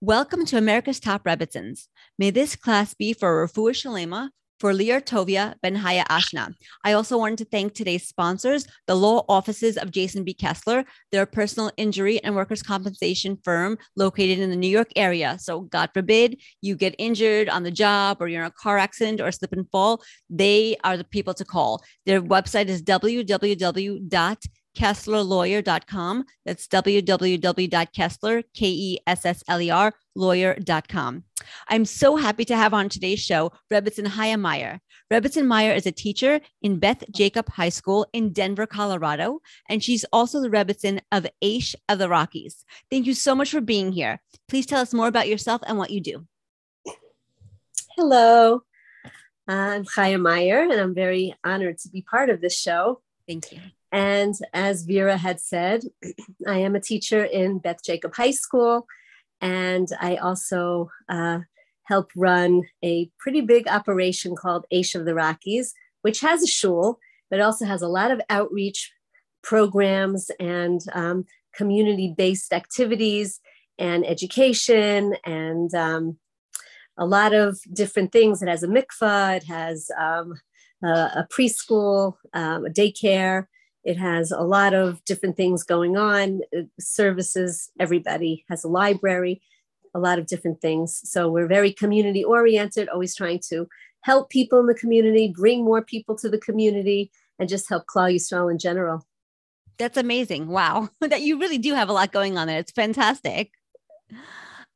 Welcome to America's Top Rebbitzins. May this class be for Refuah Shalema, for Lior Tovia Ben Haya Ashna. I also wanted to thank today's sponsors, the law offices of Jason B. Kessler. They're personal injury and workers' compensation firm located in the New York area. So, God forbid you get injured on the job or you're in a car accident or slip and fall, they are the people to call. Their website is www kesslerlawyer.com. That's www.kessler, K-E-S-S-L-E-R, lawyer.com. I'm so happy to have on today's show Chaya Meyer. Rebbitzin Meyer is a teacher in Beth Jacob High School in Denver, Colorado, and she's also the Rebbitzin of Aish of the Rockies. Thank you so much for being here. Please tell us more about yourself and what you do. Hello, I'm Chaya Meyer, and I'm very honored to be part of this show. Thank you. And as Vera had said, I am a teacher in Beth Jacob High School, and I also uh, help run a pretty big operation called Aish of the Rockies, which has a shul, but also has a lot of outreach programs and um, community based activities and education and um, a lot of different things. It has a mikvah, it has um, a, a, preschool, um, a daycare, it has a lot of different things going on, it services everybody, has a library, a lot of different things. So we're very community oriented, always trying to help people in the community, bring more people to the community, and just help Klal Yisrael in general. That's amazing. Wow. that you really do have a lot going on there. It's fantastic.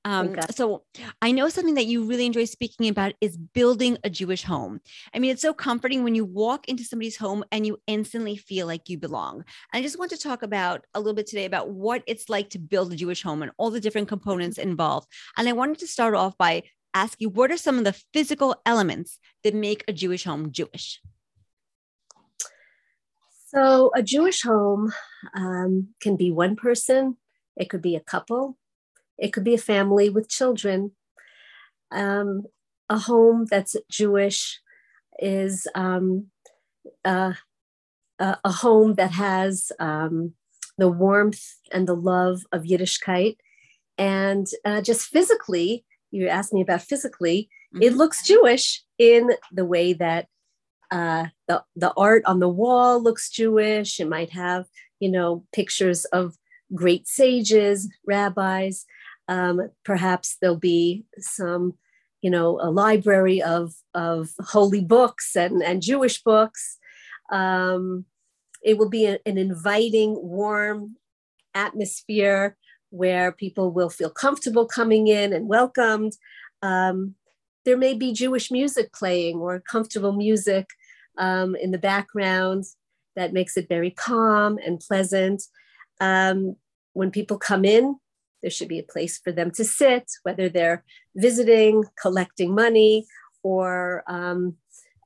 Um, so I know something that you really enjoy speaking about is building a Jewish home. I mean, it's so comforting when you walk into somebody's home and you instantly feel like you belong. And I just want to talk about a little bit today about what it's like to build a Jewish home and all the different components involved. And I wanted to start off by asking what are some of the physical elements that make a Jewish home Jewish? So, a Jewish home um, can be one person, it could be a couple, it could be a family with children. Um, a home that's Jewish is um, uh, a home that has um, the warmth and the love of Yiddishkeit. And uh, just physically, you asked me about physically, mm-hmm. it looks Jewish in the way that uh, the, the art on the wall looks Jewish. It might have, you know, pictures of great sages, rabbis. Um, perhaps there'll be some, you know, a library of, of holy books and, and Jewish books. Um, it will be a, an inviting, warm atmosphere where people will feel comfortable coming in and welcomed. Um, there may be Jewish music playing or comfortable music um, in the background that makes it very calm and pleasant. Um, when people come in, there should be a place for them to sit, whether they're visiting, collecting money, or um,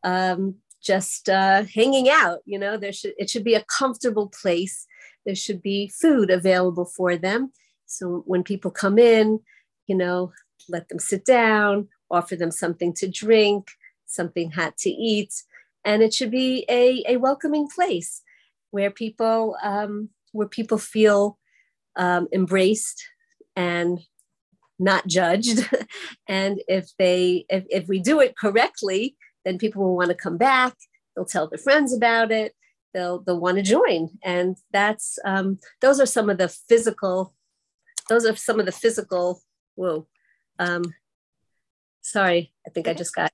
um, just uh, hanging out. You know, there should it should be a comfortable place. There should be food available for them. So when people come in, you know, let them sit down, offer them something to drink, something hot to eat, and it should be a, a welcoming place where people um, where people feel um, embraced and not judged. And if they if, if we do it correctly then people will want to come back they'll tell their friends about it they'll they'll want to join. And that's um, those are some of the physical those are some of the physical whoa um, sorry i think i just got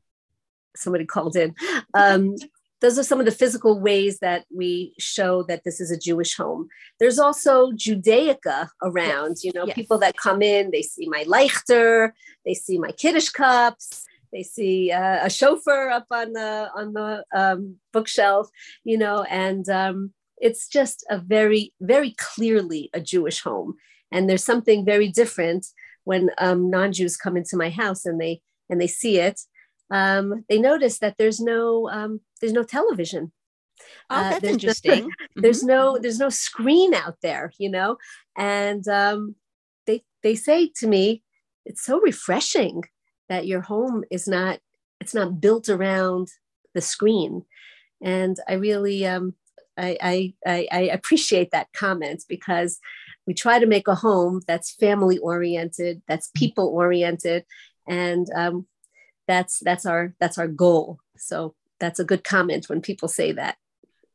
somebody called in. Um, those are some of the physical ways that we show that this is a Jewish home. There's also Judaica around, yes. you know, yes. people that come in, they see my Leichter, they see my Kiddush cups, they see uh, a shofar up on the on the um, bookshelf, you know, and um, it's just a very, very clearly a Jewish home. And there's something very different when um, non-Jews come into my house and they and they see it um, they notice that there's no um, there's no television. Oh, uh, that's interesting. No, there's no there's no screen out there, you know, and um, they they say to me, it's so refreshing that your home is not it's not built around the screen, and I really um, I, I, I, appreciate that comment because we try to make a home that's family oriented, that's people oriented, and um, that's that's our that's our goal. So that's a good comment when people say that.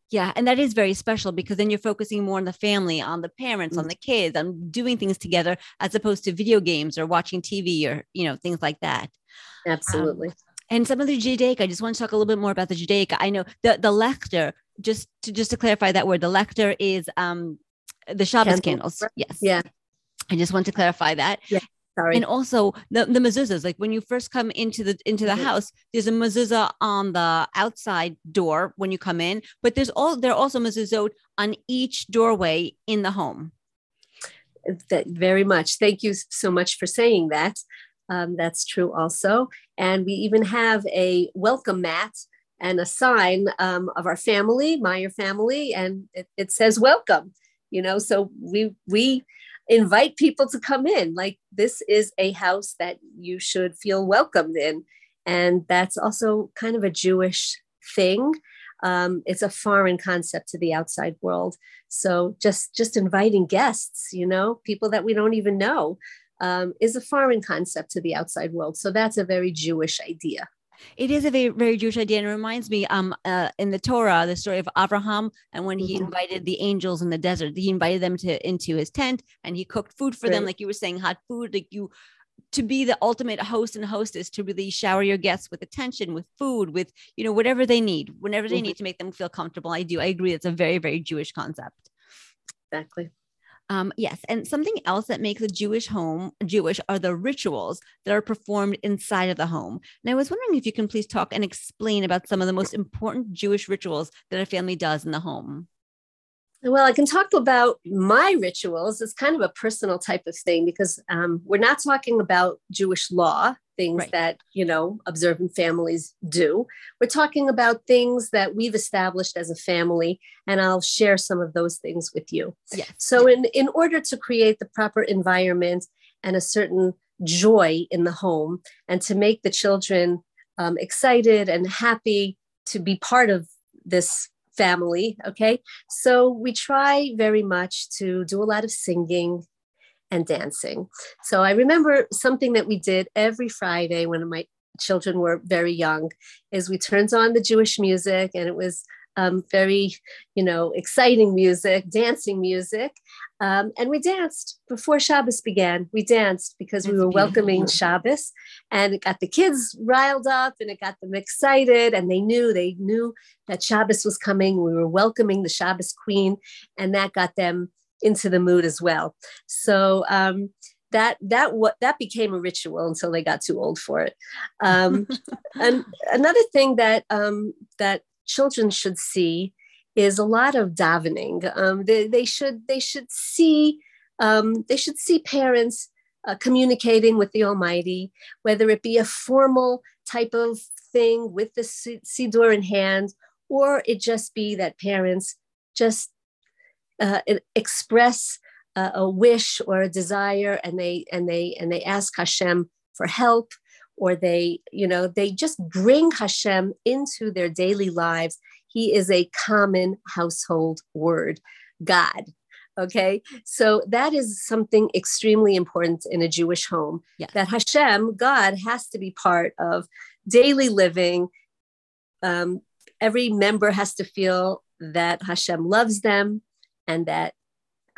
Yeah, and that is very special because then you're focusing more on the family, on the parents, mm-hmm. on the kids, on doing things together as opposed to video games or watching TV or you know things like that. Absolutely. Um, and some of the Judaica, I just want to talk a little bit more about the Judaica. I know the the leichter, just to just to clarify that word, the leichter is um the Shabbos candles. Yes. Yeah. I just want to clarify that. Yeah. Sorry. And also the, the mezuzahs, like when you first come into the into the mm-hmm. house, there's a mezuzah on the outside door when you come in, but there's all there are also mezuzot on each doorway in the home. That very much. Thank you so much for saying that. Um, that's true also. And we even have a welcome mat and a sign um, of our family, Meyer family, and it, it says welcome. You know, so we we invite people to come in. Like this is a house that you should feel welcomed in. And that's also kind of a Jewish thing. Um, it's a foreign concept to the outside world. So just just inviting guests, you know, people that we don't even know, um, is a foreign concept to the outside world. So that's a very Jewish idea. It is a very, very Jewish idea, and it reminds me, um, uh, in the Torah, the story of Abraham, and when he mm-hmm. invited the angels in the desert, he invited them to into his tent, and he cooked food for right. them, like you were saying, hot food, like you to be the ultimate host and hostess to really shower your guests with attention with food with you know whatever they need whenever they mm-hmm. need to make them feel comfortable i do i agree it's a very very jewish concept exactly um, yes, and something else that makes a Jewish home Jewish are the rituals that are performed inside of the home. And I was wondering if you can please talk and explain about some of the most important Jewish rituals that a family does in the home. Well, I can talk about my rituals. It's kind of a personal type of thing because um, we're not talking about Jewish law, things right. that, you know, observant families do. We're talking about things that we've established as a family, and I'll share some of those things with you. Yes. So, in, in order to create the proper environment and a certain joy in the home, and to make the children um, excited and happy to be part of this family. Okay. So we try very much to do a lot of singing and dancing. So I remember something that we did every Friday when my children were very young is we turned on the Jewish music and it was um, very, you know, exciting music, dancing music. Um, and we danced before Shabbos began. We danced because That's we were beautiful. welcoming Shabbos and it got the kids riled up and it got them excited. And they knew, they knew that Shabbos was coming. We were welcoming the Shabbos queen and that got them into the mood as well. So, um, that that what that became a ritual until they got too old for it. Um, and another thing that um, that children should see is a lot of davening. Um, they, they should they should see um, they should see parents uh, communicating with the Almighty, whether it be a formal type of thing with the siddur in hand, or it just be that parents just uh, express uh, a wish or a desire, and they and they and they ask Hashem for help or they, you know, they just bring Hashem into their daily lives. He is a common household word, God. Okay, so that is something extremely important in a Jewish home yes. that Hashem, God, has to be part of daily living. Um, every member has to feel that Hashem loves them and that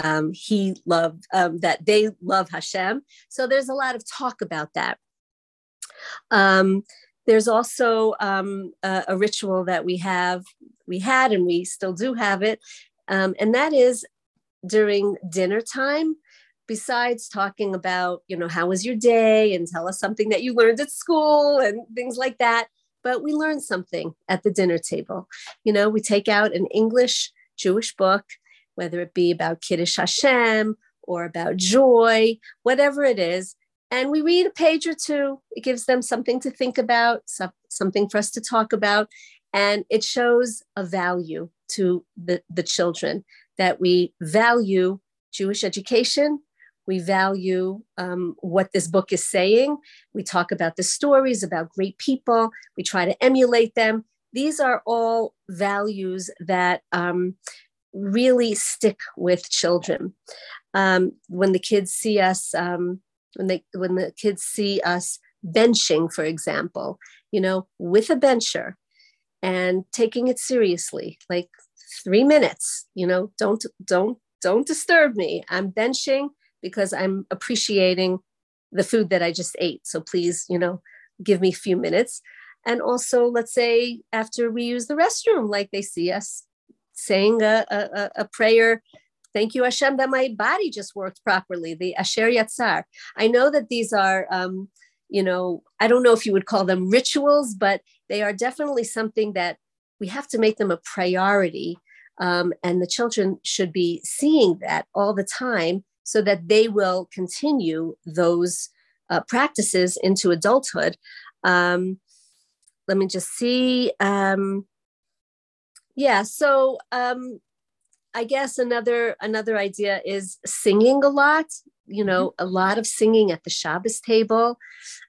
um, he loved um, that they love Hashem. So there's a lot of talk about that. Um, there's also um, a, a, ritual that we have, we had, and we still do have it, um, and that is during dinner time. Besides talking about, you know, how was your day, and tell us something that you learned at school and things like that, but we learn something at the dinner table. You know, we take out an English Jewish book, whether it be about Kiddush Hashem or about joy, whatever it is, and we read a page or two. It gives them something to think about, something for us to talk about, and it shows a value to the, the children that we value Jewish education. We value um, what this book is saying. We talk about the stories about great people. We try to emulate them. These are all values that um, really stick with children. Um, when the kids see us, um, when they when the kids see us benching, for example, you know, with a bencher and taking it seriously, like three minutes, you know, don't don't don't disturb me. I'm benching because I'm appreciating the food that I just ate. So please, you know, give me a few minutes. And also, let's say after we use the restroom, like they see us saying a, a, a prayer thank you Hashem that my body just worked properly, the Asher Yatzar. I know that these are, um, you know, I don't know if you would call them rituals, but they are definitely something that we have to make them a priority. Um, and the children should be seeing that all the time so that they will continue those uh, practices into adulthood. Um, let me just see. Um, yeah, so um, I guess another another idea is singing a lot. You know, mm-hmm. a lot of singing at the Shabbos table.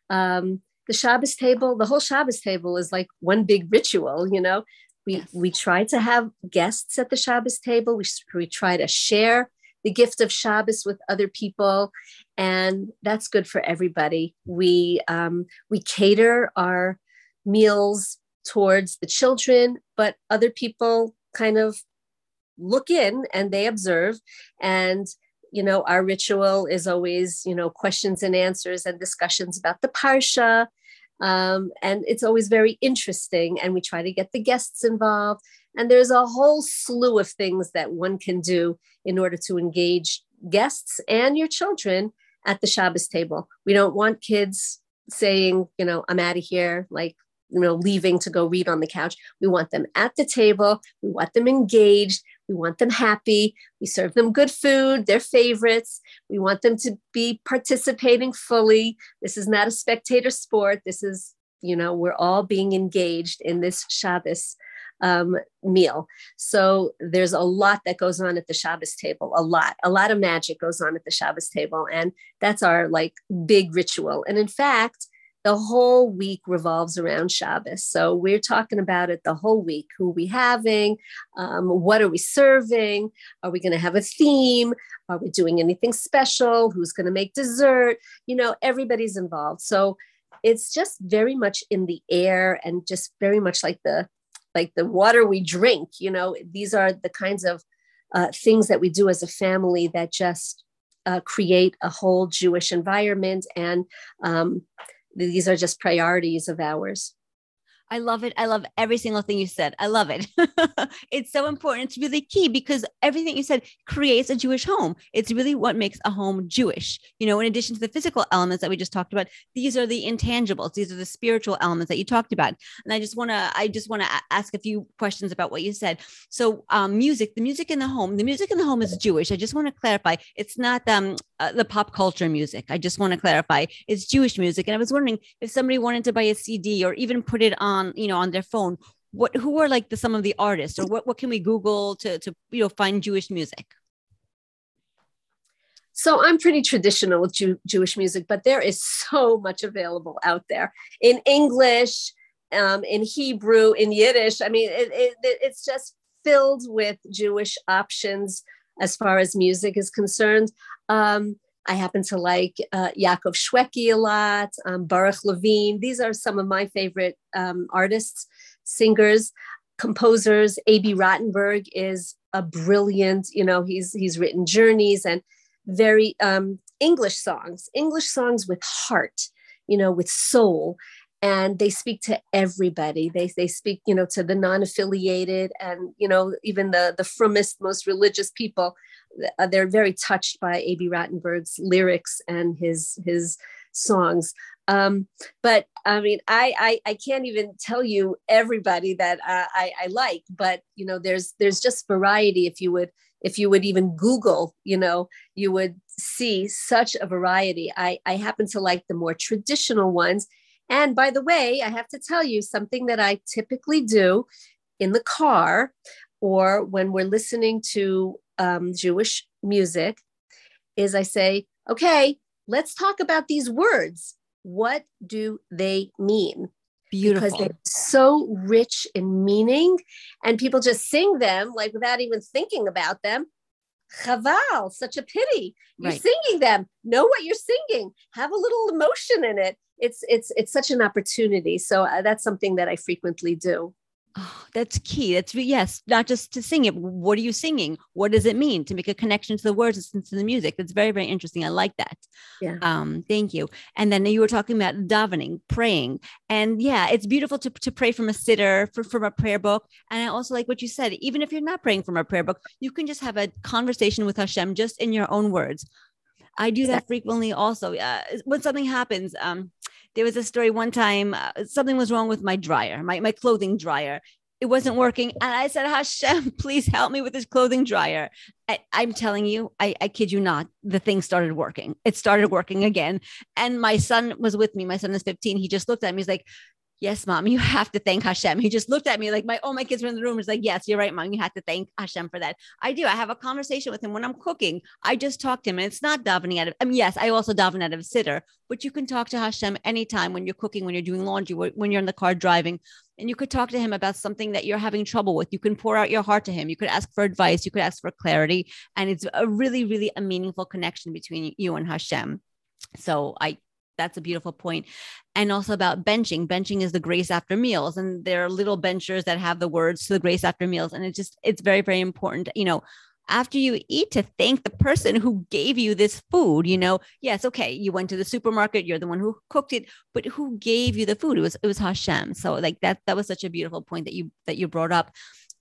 Um, the Shabbos table, the whole Shabbos table is like one big ritual. You know, we yes. we try to have guests at the Shabbos table. We we try to share the gift of Shabbos with other people, and that's good for everybody. We um, we cater our meals towards the children, but other people kind of look in and they observe. And you know our ritual is always you know questions and answers and discussions about the parsha. Um, and it's always very interesting and we try to get the guests involved. And there's a whole slew of things that one can do in order to engage guests and your children at the Shabbos table. We don't want kids saying, you know, I'm out of here, like, you know, leaving to go read on the couch. We want them at the table. We want them engaged. We want them happy. We serve them good food, their favorites. We want them to be participating fully. This is not a spectator sport. This is, you know, we're all being engaged in this Shabbos um, meal. So there's a lot that goes on at the Shabbos table, a lot, a lot of magic goes on at the Shabbos table. And that's our like big ritual. And in fact, the whole week revolves around Shabbos. So we're talking about it the whole week. Who are we having? Um, what are we serving? Are we going to have a theme? Are we doing anything special? Who's going to make dessert? You know, everybody's involved. So it's just very much in the air and just very much like the like the water we drink you know these are the kinds of uh, things that we do as a family that just uh, create a whole jewish environment and um, these are just priorities of ours I love it. I love every single thing you said. I love it. it's so important. It's really key because everything you said creates a Jewish home. It's really what makes a home Jewish. You know, in addition to the physical elements that we just talked about, these are the intangibles. These are the spiritual elements that you talked about. And I just want to, I just want to ask a few questions about what you said. So, um, music, the music in the home, the music in the home is Jewish. I just want to clarify. It's not um, uh, the pop culture music. I just want to clarify. It's Jewish music. And I was wondering if somebody wanted to buy a CD or even put it on you know on their phone what who are like the some of the artists or what, what can we google to to you know find jewish music so i'm pretty traditional with Jew- jewish music but there is so much available out there in english um, in hebrew in yiddish i mean it, it, it's just filled with jewish options as far as music is concerned um, I happen to like uh, Yaakov Shwekey a lot, um, Baruch Levine. These are some of my favorite um, artists, singers, composers. Abie Rotenberg is a brilliant, you know, he's he's written journeys and very um, English songs, English songs with heart, you know, with soul. And they speak to everybody. They, they speak, you know, to the non-affiliated and, you know, even the, the frommest, most religious people uh, they're very touched by Abie Rotenberg's lyrics and his his songs. Um, but I mean, I, I, I can't even tell you everybody that uh, I, I like, but you know, there's there's just variety. If you would if you would even Google, you know, you would see such a variety. I, I happen to like the more traditional ones. And by the way, I have to tell you something that I typically do in the car or when we're listening to um, Jewish music is I say, okay, let's talk about these words. What do they mean? Beautiful. Because they're so rich in meaning, and people just sing them like without even thinking about them. Chaval, such a pity. You're right. singing them. Know what you're singing. Have a little emotion in it. It's it's it's such an opportunity. So uh, that's something that I frequently do. Oh, that's key. That's yes, not just to sing it. What are you singing? What does it mean to make a connection to the words and to the music? That's very, very interesting. I like that. Yeah. Um, thank you. And then you were talking about davening, praying, and yeah, it's beautiful to, to pray from a siddur, for, from a prayer book. And I also like what you said. Even if you're not praying from a prayer book, you can just have a conversation with Hashem just in your own words. I do that frequently. Also, uh, when something happens, um, there was a story one time, uh, something was wrong with my dryer, my, my clothing dryer. It wasn't working. And I said, Hashem, please help me with this clothing dryer. I, am telling you, I, I kid you not, the thing started working. It started working again. And my son was with me. My son is 15. He just looked at me. He's like, yes, mom, you have to thank Hashem. He just looked at me like my, oh, my kids were in the room. He's like, yes, you're right, mom. You have to thank Hashem for that. I do. I have a conversation with him when I'm cooking. I just talk to him and it's not davening out of, I mean, yes, I also daven out of a siddur, but you can talk to Hashem anytime when you're cooking, when you're doing laundry, when you're in the car driving, and you could talk to him about something that you're having trouble with. You can pour out your heart to him. You could ask for advice. You could ask for clarity. And it's a really, really a meaningful connection between you and Hashem. So I that's a beautiful point. And also about benching. Benching is the grace after meals. And there are little benchers that have the words to the grace after meals. And it's just, it's very, very important, you know, after you eat to thank the person who gave you this food you know yes okay you went to the supermarket you're the one who cooked it but who gave you the food it was it was hashem so like that that was such a beautiful point that you that you brought up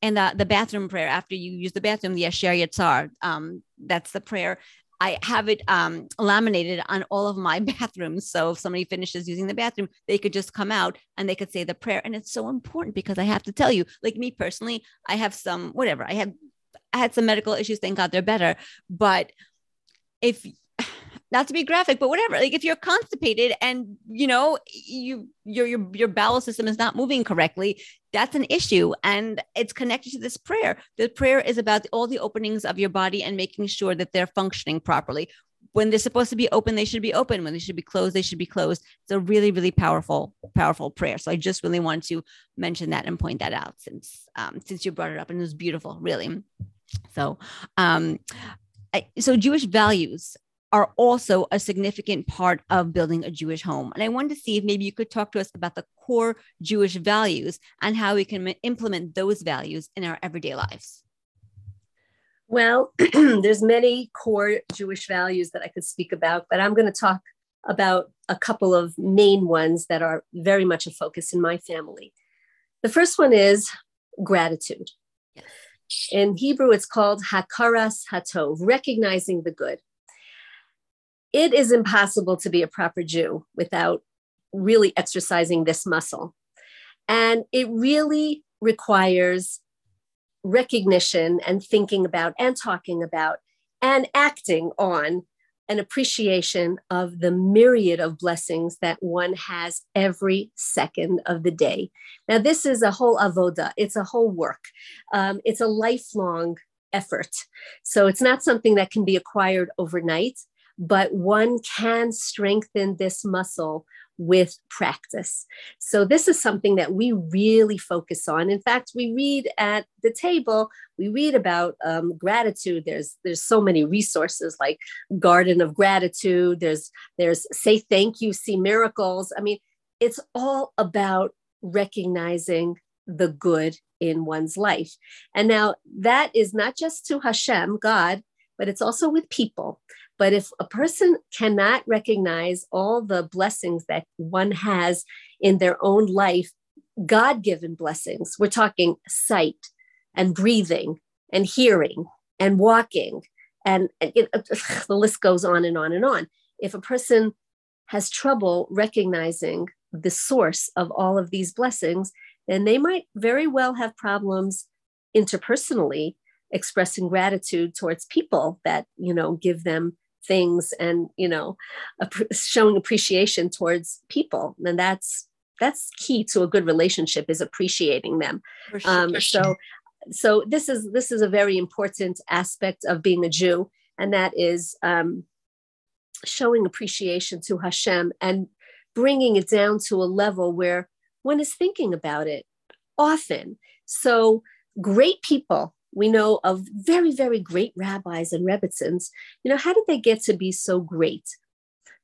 and the, the bathroom prayer after you use the bathroom the asher yatzar um that's the prayer I have it um, laminated on all of my bathrooms. So if somebody finishes using the bathroom, they could just come out and they could say the prayer. And it's so important because I have to tell you, like me personally, I have some whatever. I had I had some medical issues. Thank God they're better. But if not to be graphic, but whatever. Like if you're constipated and you know you your your your bowel system is not moving correctly, that's an issue, and it's connected to this prayer. The prayer is about all the openings of your body and making sure that they're functioning properly. When they're supposed to be open, they should be open. When they should be closed, they should be closed. It's a really, really powerful, powerful prayer. So I just really wanted to mention that and point that out since um, since you brought it up, and it was beautiful, really. So, um, I, so Jewish values are also a significant part of building a Jewish home. And I wanted to see if maybe you could talk to us about the core Jewish values and how we can implement those values in our everyday lives. Well, there's many core Jewish values that I could speak about, but I'm going to talk about a couple of main ones that are very much a focus in my family. The first one is gratitude. In Hebrew, it's called hakaras hatov, recognizing the good it is impossible to be a proper Jew without really exercising this muscle. And it really requires recognition and thinking about and talking about and acting on an appreciation of the myriad of blessings that one has every second of the day. Now, this is a whole avoda, it's a whole work, um, it's a lifelong effort. So it's not something that can be acquired overnight but one can strengthen this muscle with practice. So, this is something that we really focus on. In fact, we read at the table, we read about um, gratitude. There's, there's so many resources like Garden of Gratitude, there's, there's Say Thank You, See Miracles. I mean, it's all about recognizing the good in one's life. And now that is not just to Hashem, God, but it's also with people. But if a person cannot recognize all the blessings that one has in their own life, God given blessings, we're talking sight and breathing and hearing and walking, and it, the list goes on and on and on. If a person has trouble recognizing the source of all of these blessings, then they might very well have problems interpersonally expressing gratitude towards people that you know give them things and you know showing appreciation towards people and that's that's key to a good relationship is appreciating them sure. um, so so this is this is a very important aspect of being a jew and that is um, showing appreciation to hashem and bringing it down to a level where one is thinking about it often. So, great people, we know of very, very great rabbis and rebbitzins. You know, how did they get to be so great?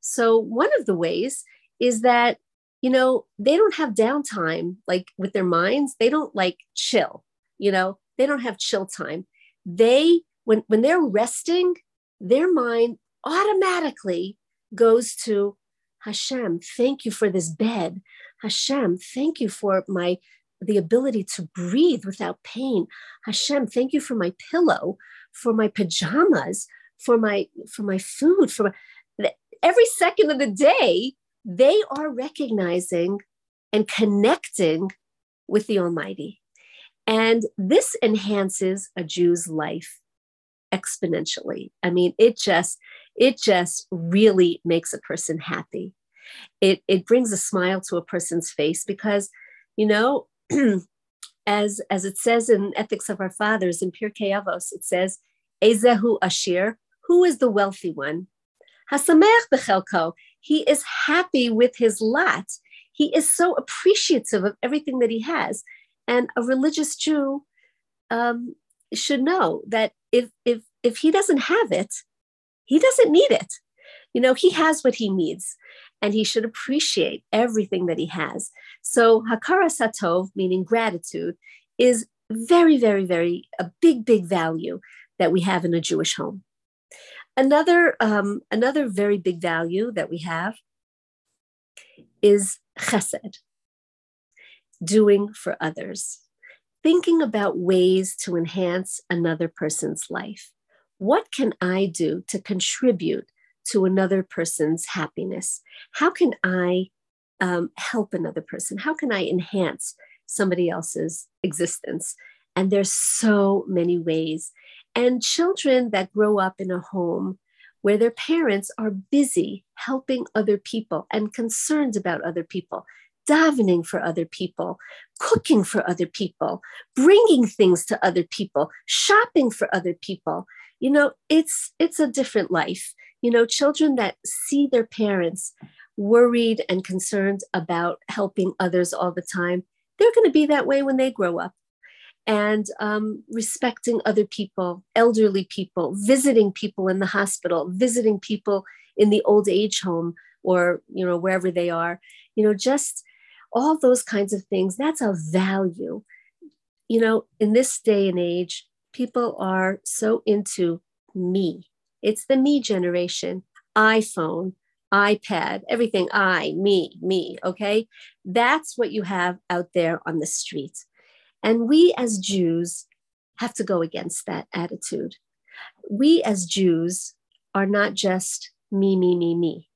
So, one of the ways is that, you know, they don't have downtime like with their minds. They don't like chill, you know, they don't have chill time. They, when, when they're resting, their mind automatically goes to Hashem, thank you for this bed. Hashem, thank you for my the ability to breathe without pain. Hashem, thank you for my pillow, for my pajamas, for my for my food, for my, every second of the day, they are recognizing and connecting with the Almighty. And this enhances a Jew's life exponentially. I mean, it just it just really makes a person happy. It it brings a smile to a person's face because, you know, as as it says in Ethics of Our Fathers in Pirkei Avos, it says, "Ezehu Ashir, who is the wealthy one? Hasameach bechelko, he is happy with his lot. He is so appreciative of everything that he has. And a religious Jew um, should know that if if if he doesn't have it, he doesn't need it. You know, he has what he needs and he should appreciate everything that he has. So hakaras hatov, meaning gratitude, is very, very, very a big, big value that we have in a Jewish home. Another, um, another very big value that we have is chesed, doing for others, thinking about ways to enhance another person's life. What can I do to contribute to another person's happiness? How can I um, help another person? How can I enhance somebody else's existence? And there's so many ways. And children that grow up in a home where their parents are busy helping other people and concerned about other people, davening for other people, cooking for other people, bringing things to other people, shopping for other people. You know, it's it's a different life you know, children that see their parents worried and concerned about helping others all the time, they're going to be that way when they grow up. And um, respecting other people, elderly people, visiting people in the hospital, visiting people in the old age home or, you know, wherever they are, you know, just all those kinds of things. That's a value. You know, in this day and age, people are so into me it's the me generation, iPhone, iPad, everything I, me, me, okay? That's what you have out there on the street. And we as Jews have to go against that attitude. We as Jews are not just me, me, me, me.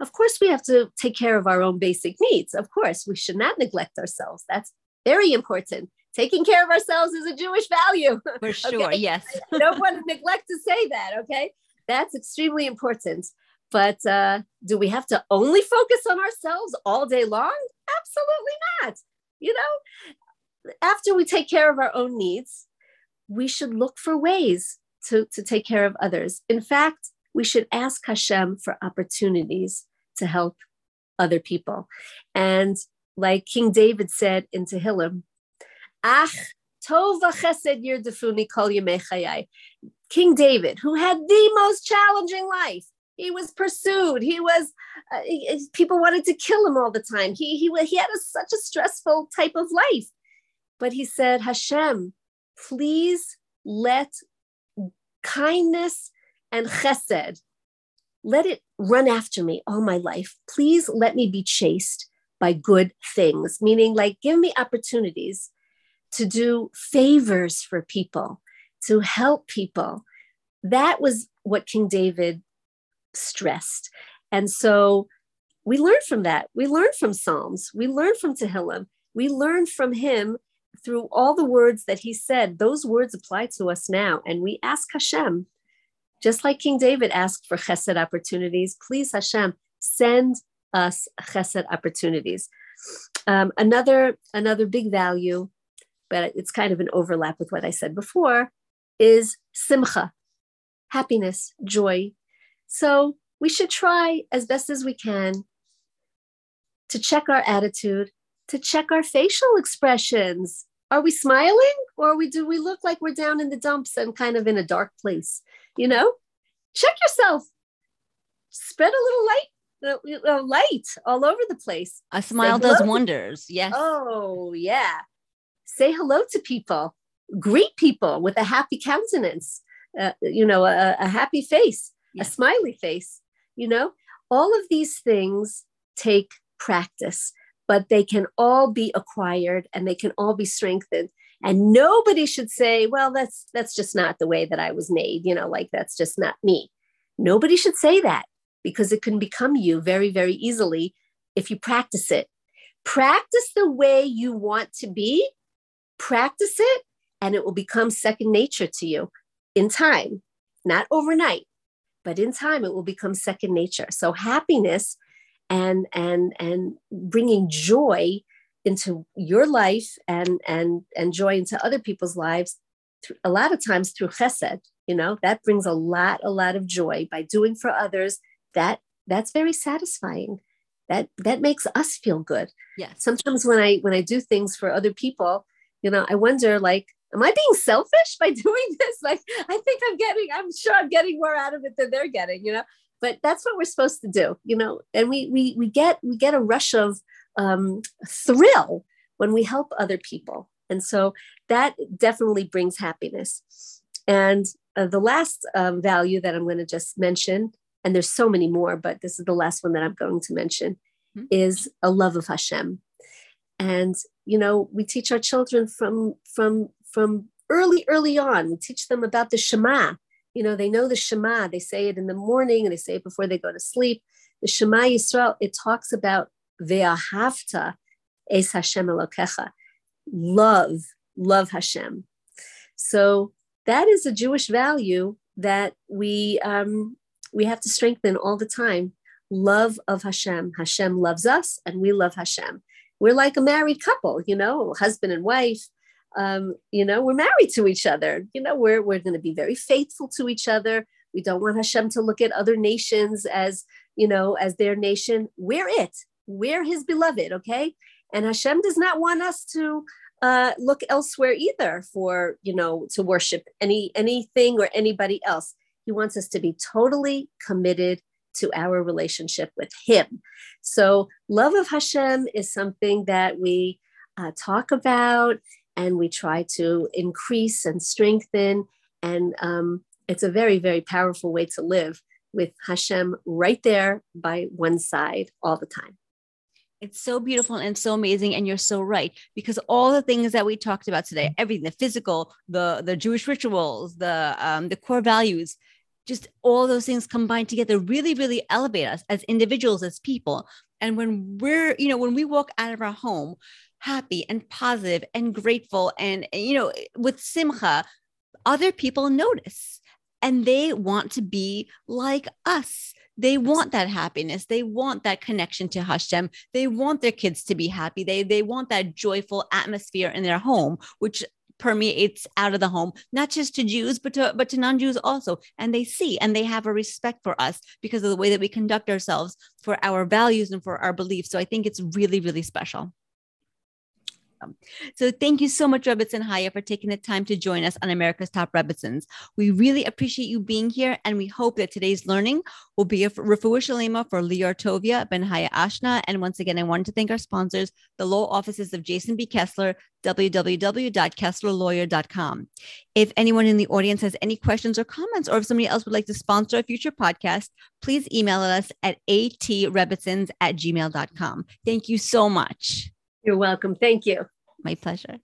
Of course, we have to take care of our own basic needs. Of course, we should not neglect ourselves. That's very important. Taking care of ourselves is a Jewish value. For sure, okay? yes. I don't want to neglect to say that, okay? That's extremely important. But uh, do we have to only focus on ourselves all day long? Absolutely not. You know, after we take care of our own needs, we should look for ways to, to take care of others. In fact, we should ask Hashem for opportunities to help other people. And like King David said in Tehillim, Ach, yirdefuni kol King David, who had the most challenging life. He was pursued. He was, uh, people wanted to kill him all the time. He, he, he had a, such a stressful type of life. But he said, Hashem, please let kindness and chesed, let it run after me all my life. Please let me be chased by good things, meaning like give me opportunities to do favors for people to help people. That was what King David stressed. And so we learn from that. We learn from Psalms. We learn from Tehillim. We learn from him through all the words that he said. Those words apply to us now. And we ask Hashem, just like King David asked for chesed opportunities, please, Hashem, send us chesed opportunities. Um, another, another big value, but it's kind of an overlap with what I said before, is simcha, happiness, joy. So we should try as best as we can to check our attitude to check our facial expressions. Are we smiling or we, do we look like we're down in the dumps and kind of in a dark place? You know, check yourself. Spread a little light, uh, light all over the place. A smile does wonders. Yes. Oh, yeah. Say hello to people. Greet people with a happy countenance. Uh, you know, a, a happy face, yes. a smiley face. You know, all of these things take practice but they can all be acquired and they can all be strengthened and nobody should say well that's that's just not the way that i was made you know like that's just not me nobody should say that because it can become you very very easily if you practice it practice the way you want to be practice it and it will become second nature to you in time not overnight but in time it will become second nature. So happiness and and and bringing joy into your life and and and joy into other people's lives a lot of times through chesed you know? That brings a lot a lot of joy by doing for others. That that's very satisfying. That that makes us feel good. Yeah sometimes when i when i do things for other people you know i wonder like am i being selfish by doing this? Like i think i'm getting i'm sure i'm getting more out of it than they're getting you know? But that's what we're supposed to do you know? And we we, we get we get a rush of um, thrill when we help other people. And so that definitely brings happiness. And uh, the last um, value that i'm going to just mention and there's so many more but this is the last one that i'm going to mention mm-hmm. is a love of hashem. And you know we teach our children from from from early early on we teach them about the shema you know, they know the Shema. They say it in the morning and they say it before they go to sleep. The Shema Yisrael, it talks about ve'ahavta es Hashem Elokecha. Love, love Hashem. So that is a Jewish value that we um, we have to strengthen all the time. Love of Hashem. Hashem loves us, and we love Hashem. We're like a married couple, you know, husband and wife um, you know, we're married to each other. You know, we're we're going to be very faithful to each other. We don't want Hashem to look at other nations as, you know, as their nation. We're it. We're His beloved. Okay, and Hashem does not want us to uh, look elsewhere either for, you know, to worship any anything or anybody else. He wants us to be totally committed to our relationship with Him. So, love of Hashem is something that we uh, talk about and we try to increase and strengthen. And um, it's a very, very powerful way to live with Hashem right there by one side all the time. It's so beautiful and so amazing, and you're so right because all the things that we talked about today, everything—the physical, the the Jewish rituals, the um, the core values, just all those things combined together really, really elevate us as individuals, as people. And when we're, you know, when we walk out of our home, happy and positive and grateful and you know with simcha other people notice and they want to be like us. They want that happiness. They want that connection to hashem. They want their kids to be happy. They they want that joyful atmosphere in their home which permeates out of the home not just to jews but to but to non-jews also. And they see and they have a respect for us because of the way that we conduct ourselves for our values and for our beliefs. So i think it's really really special so thank you so much, Rebbitzin Chaya, for taking the time to join us on America's Top Rebbitzins. We really appreciate you being here, and we hope that today's learning will be a refuah shalema for Lior Tovia, Ben Chaya Ashna. And once again, I wanted to thank our sponsors, the law offices of Jason B. Kessler, www.kesslerlawyer.com. If anyone in the audience has any questions or comments, or if somebody else would like to sponsor a future podcast, please email us at atrebitzins at gmail.com. Thank you so much. You're welcome. Thank you. My pleasure.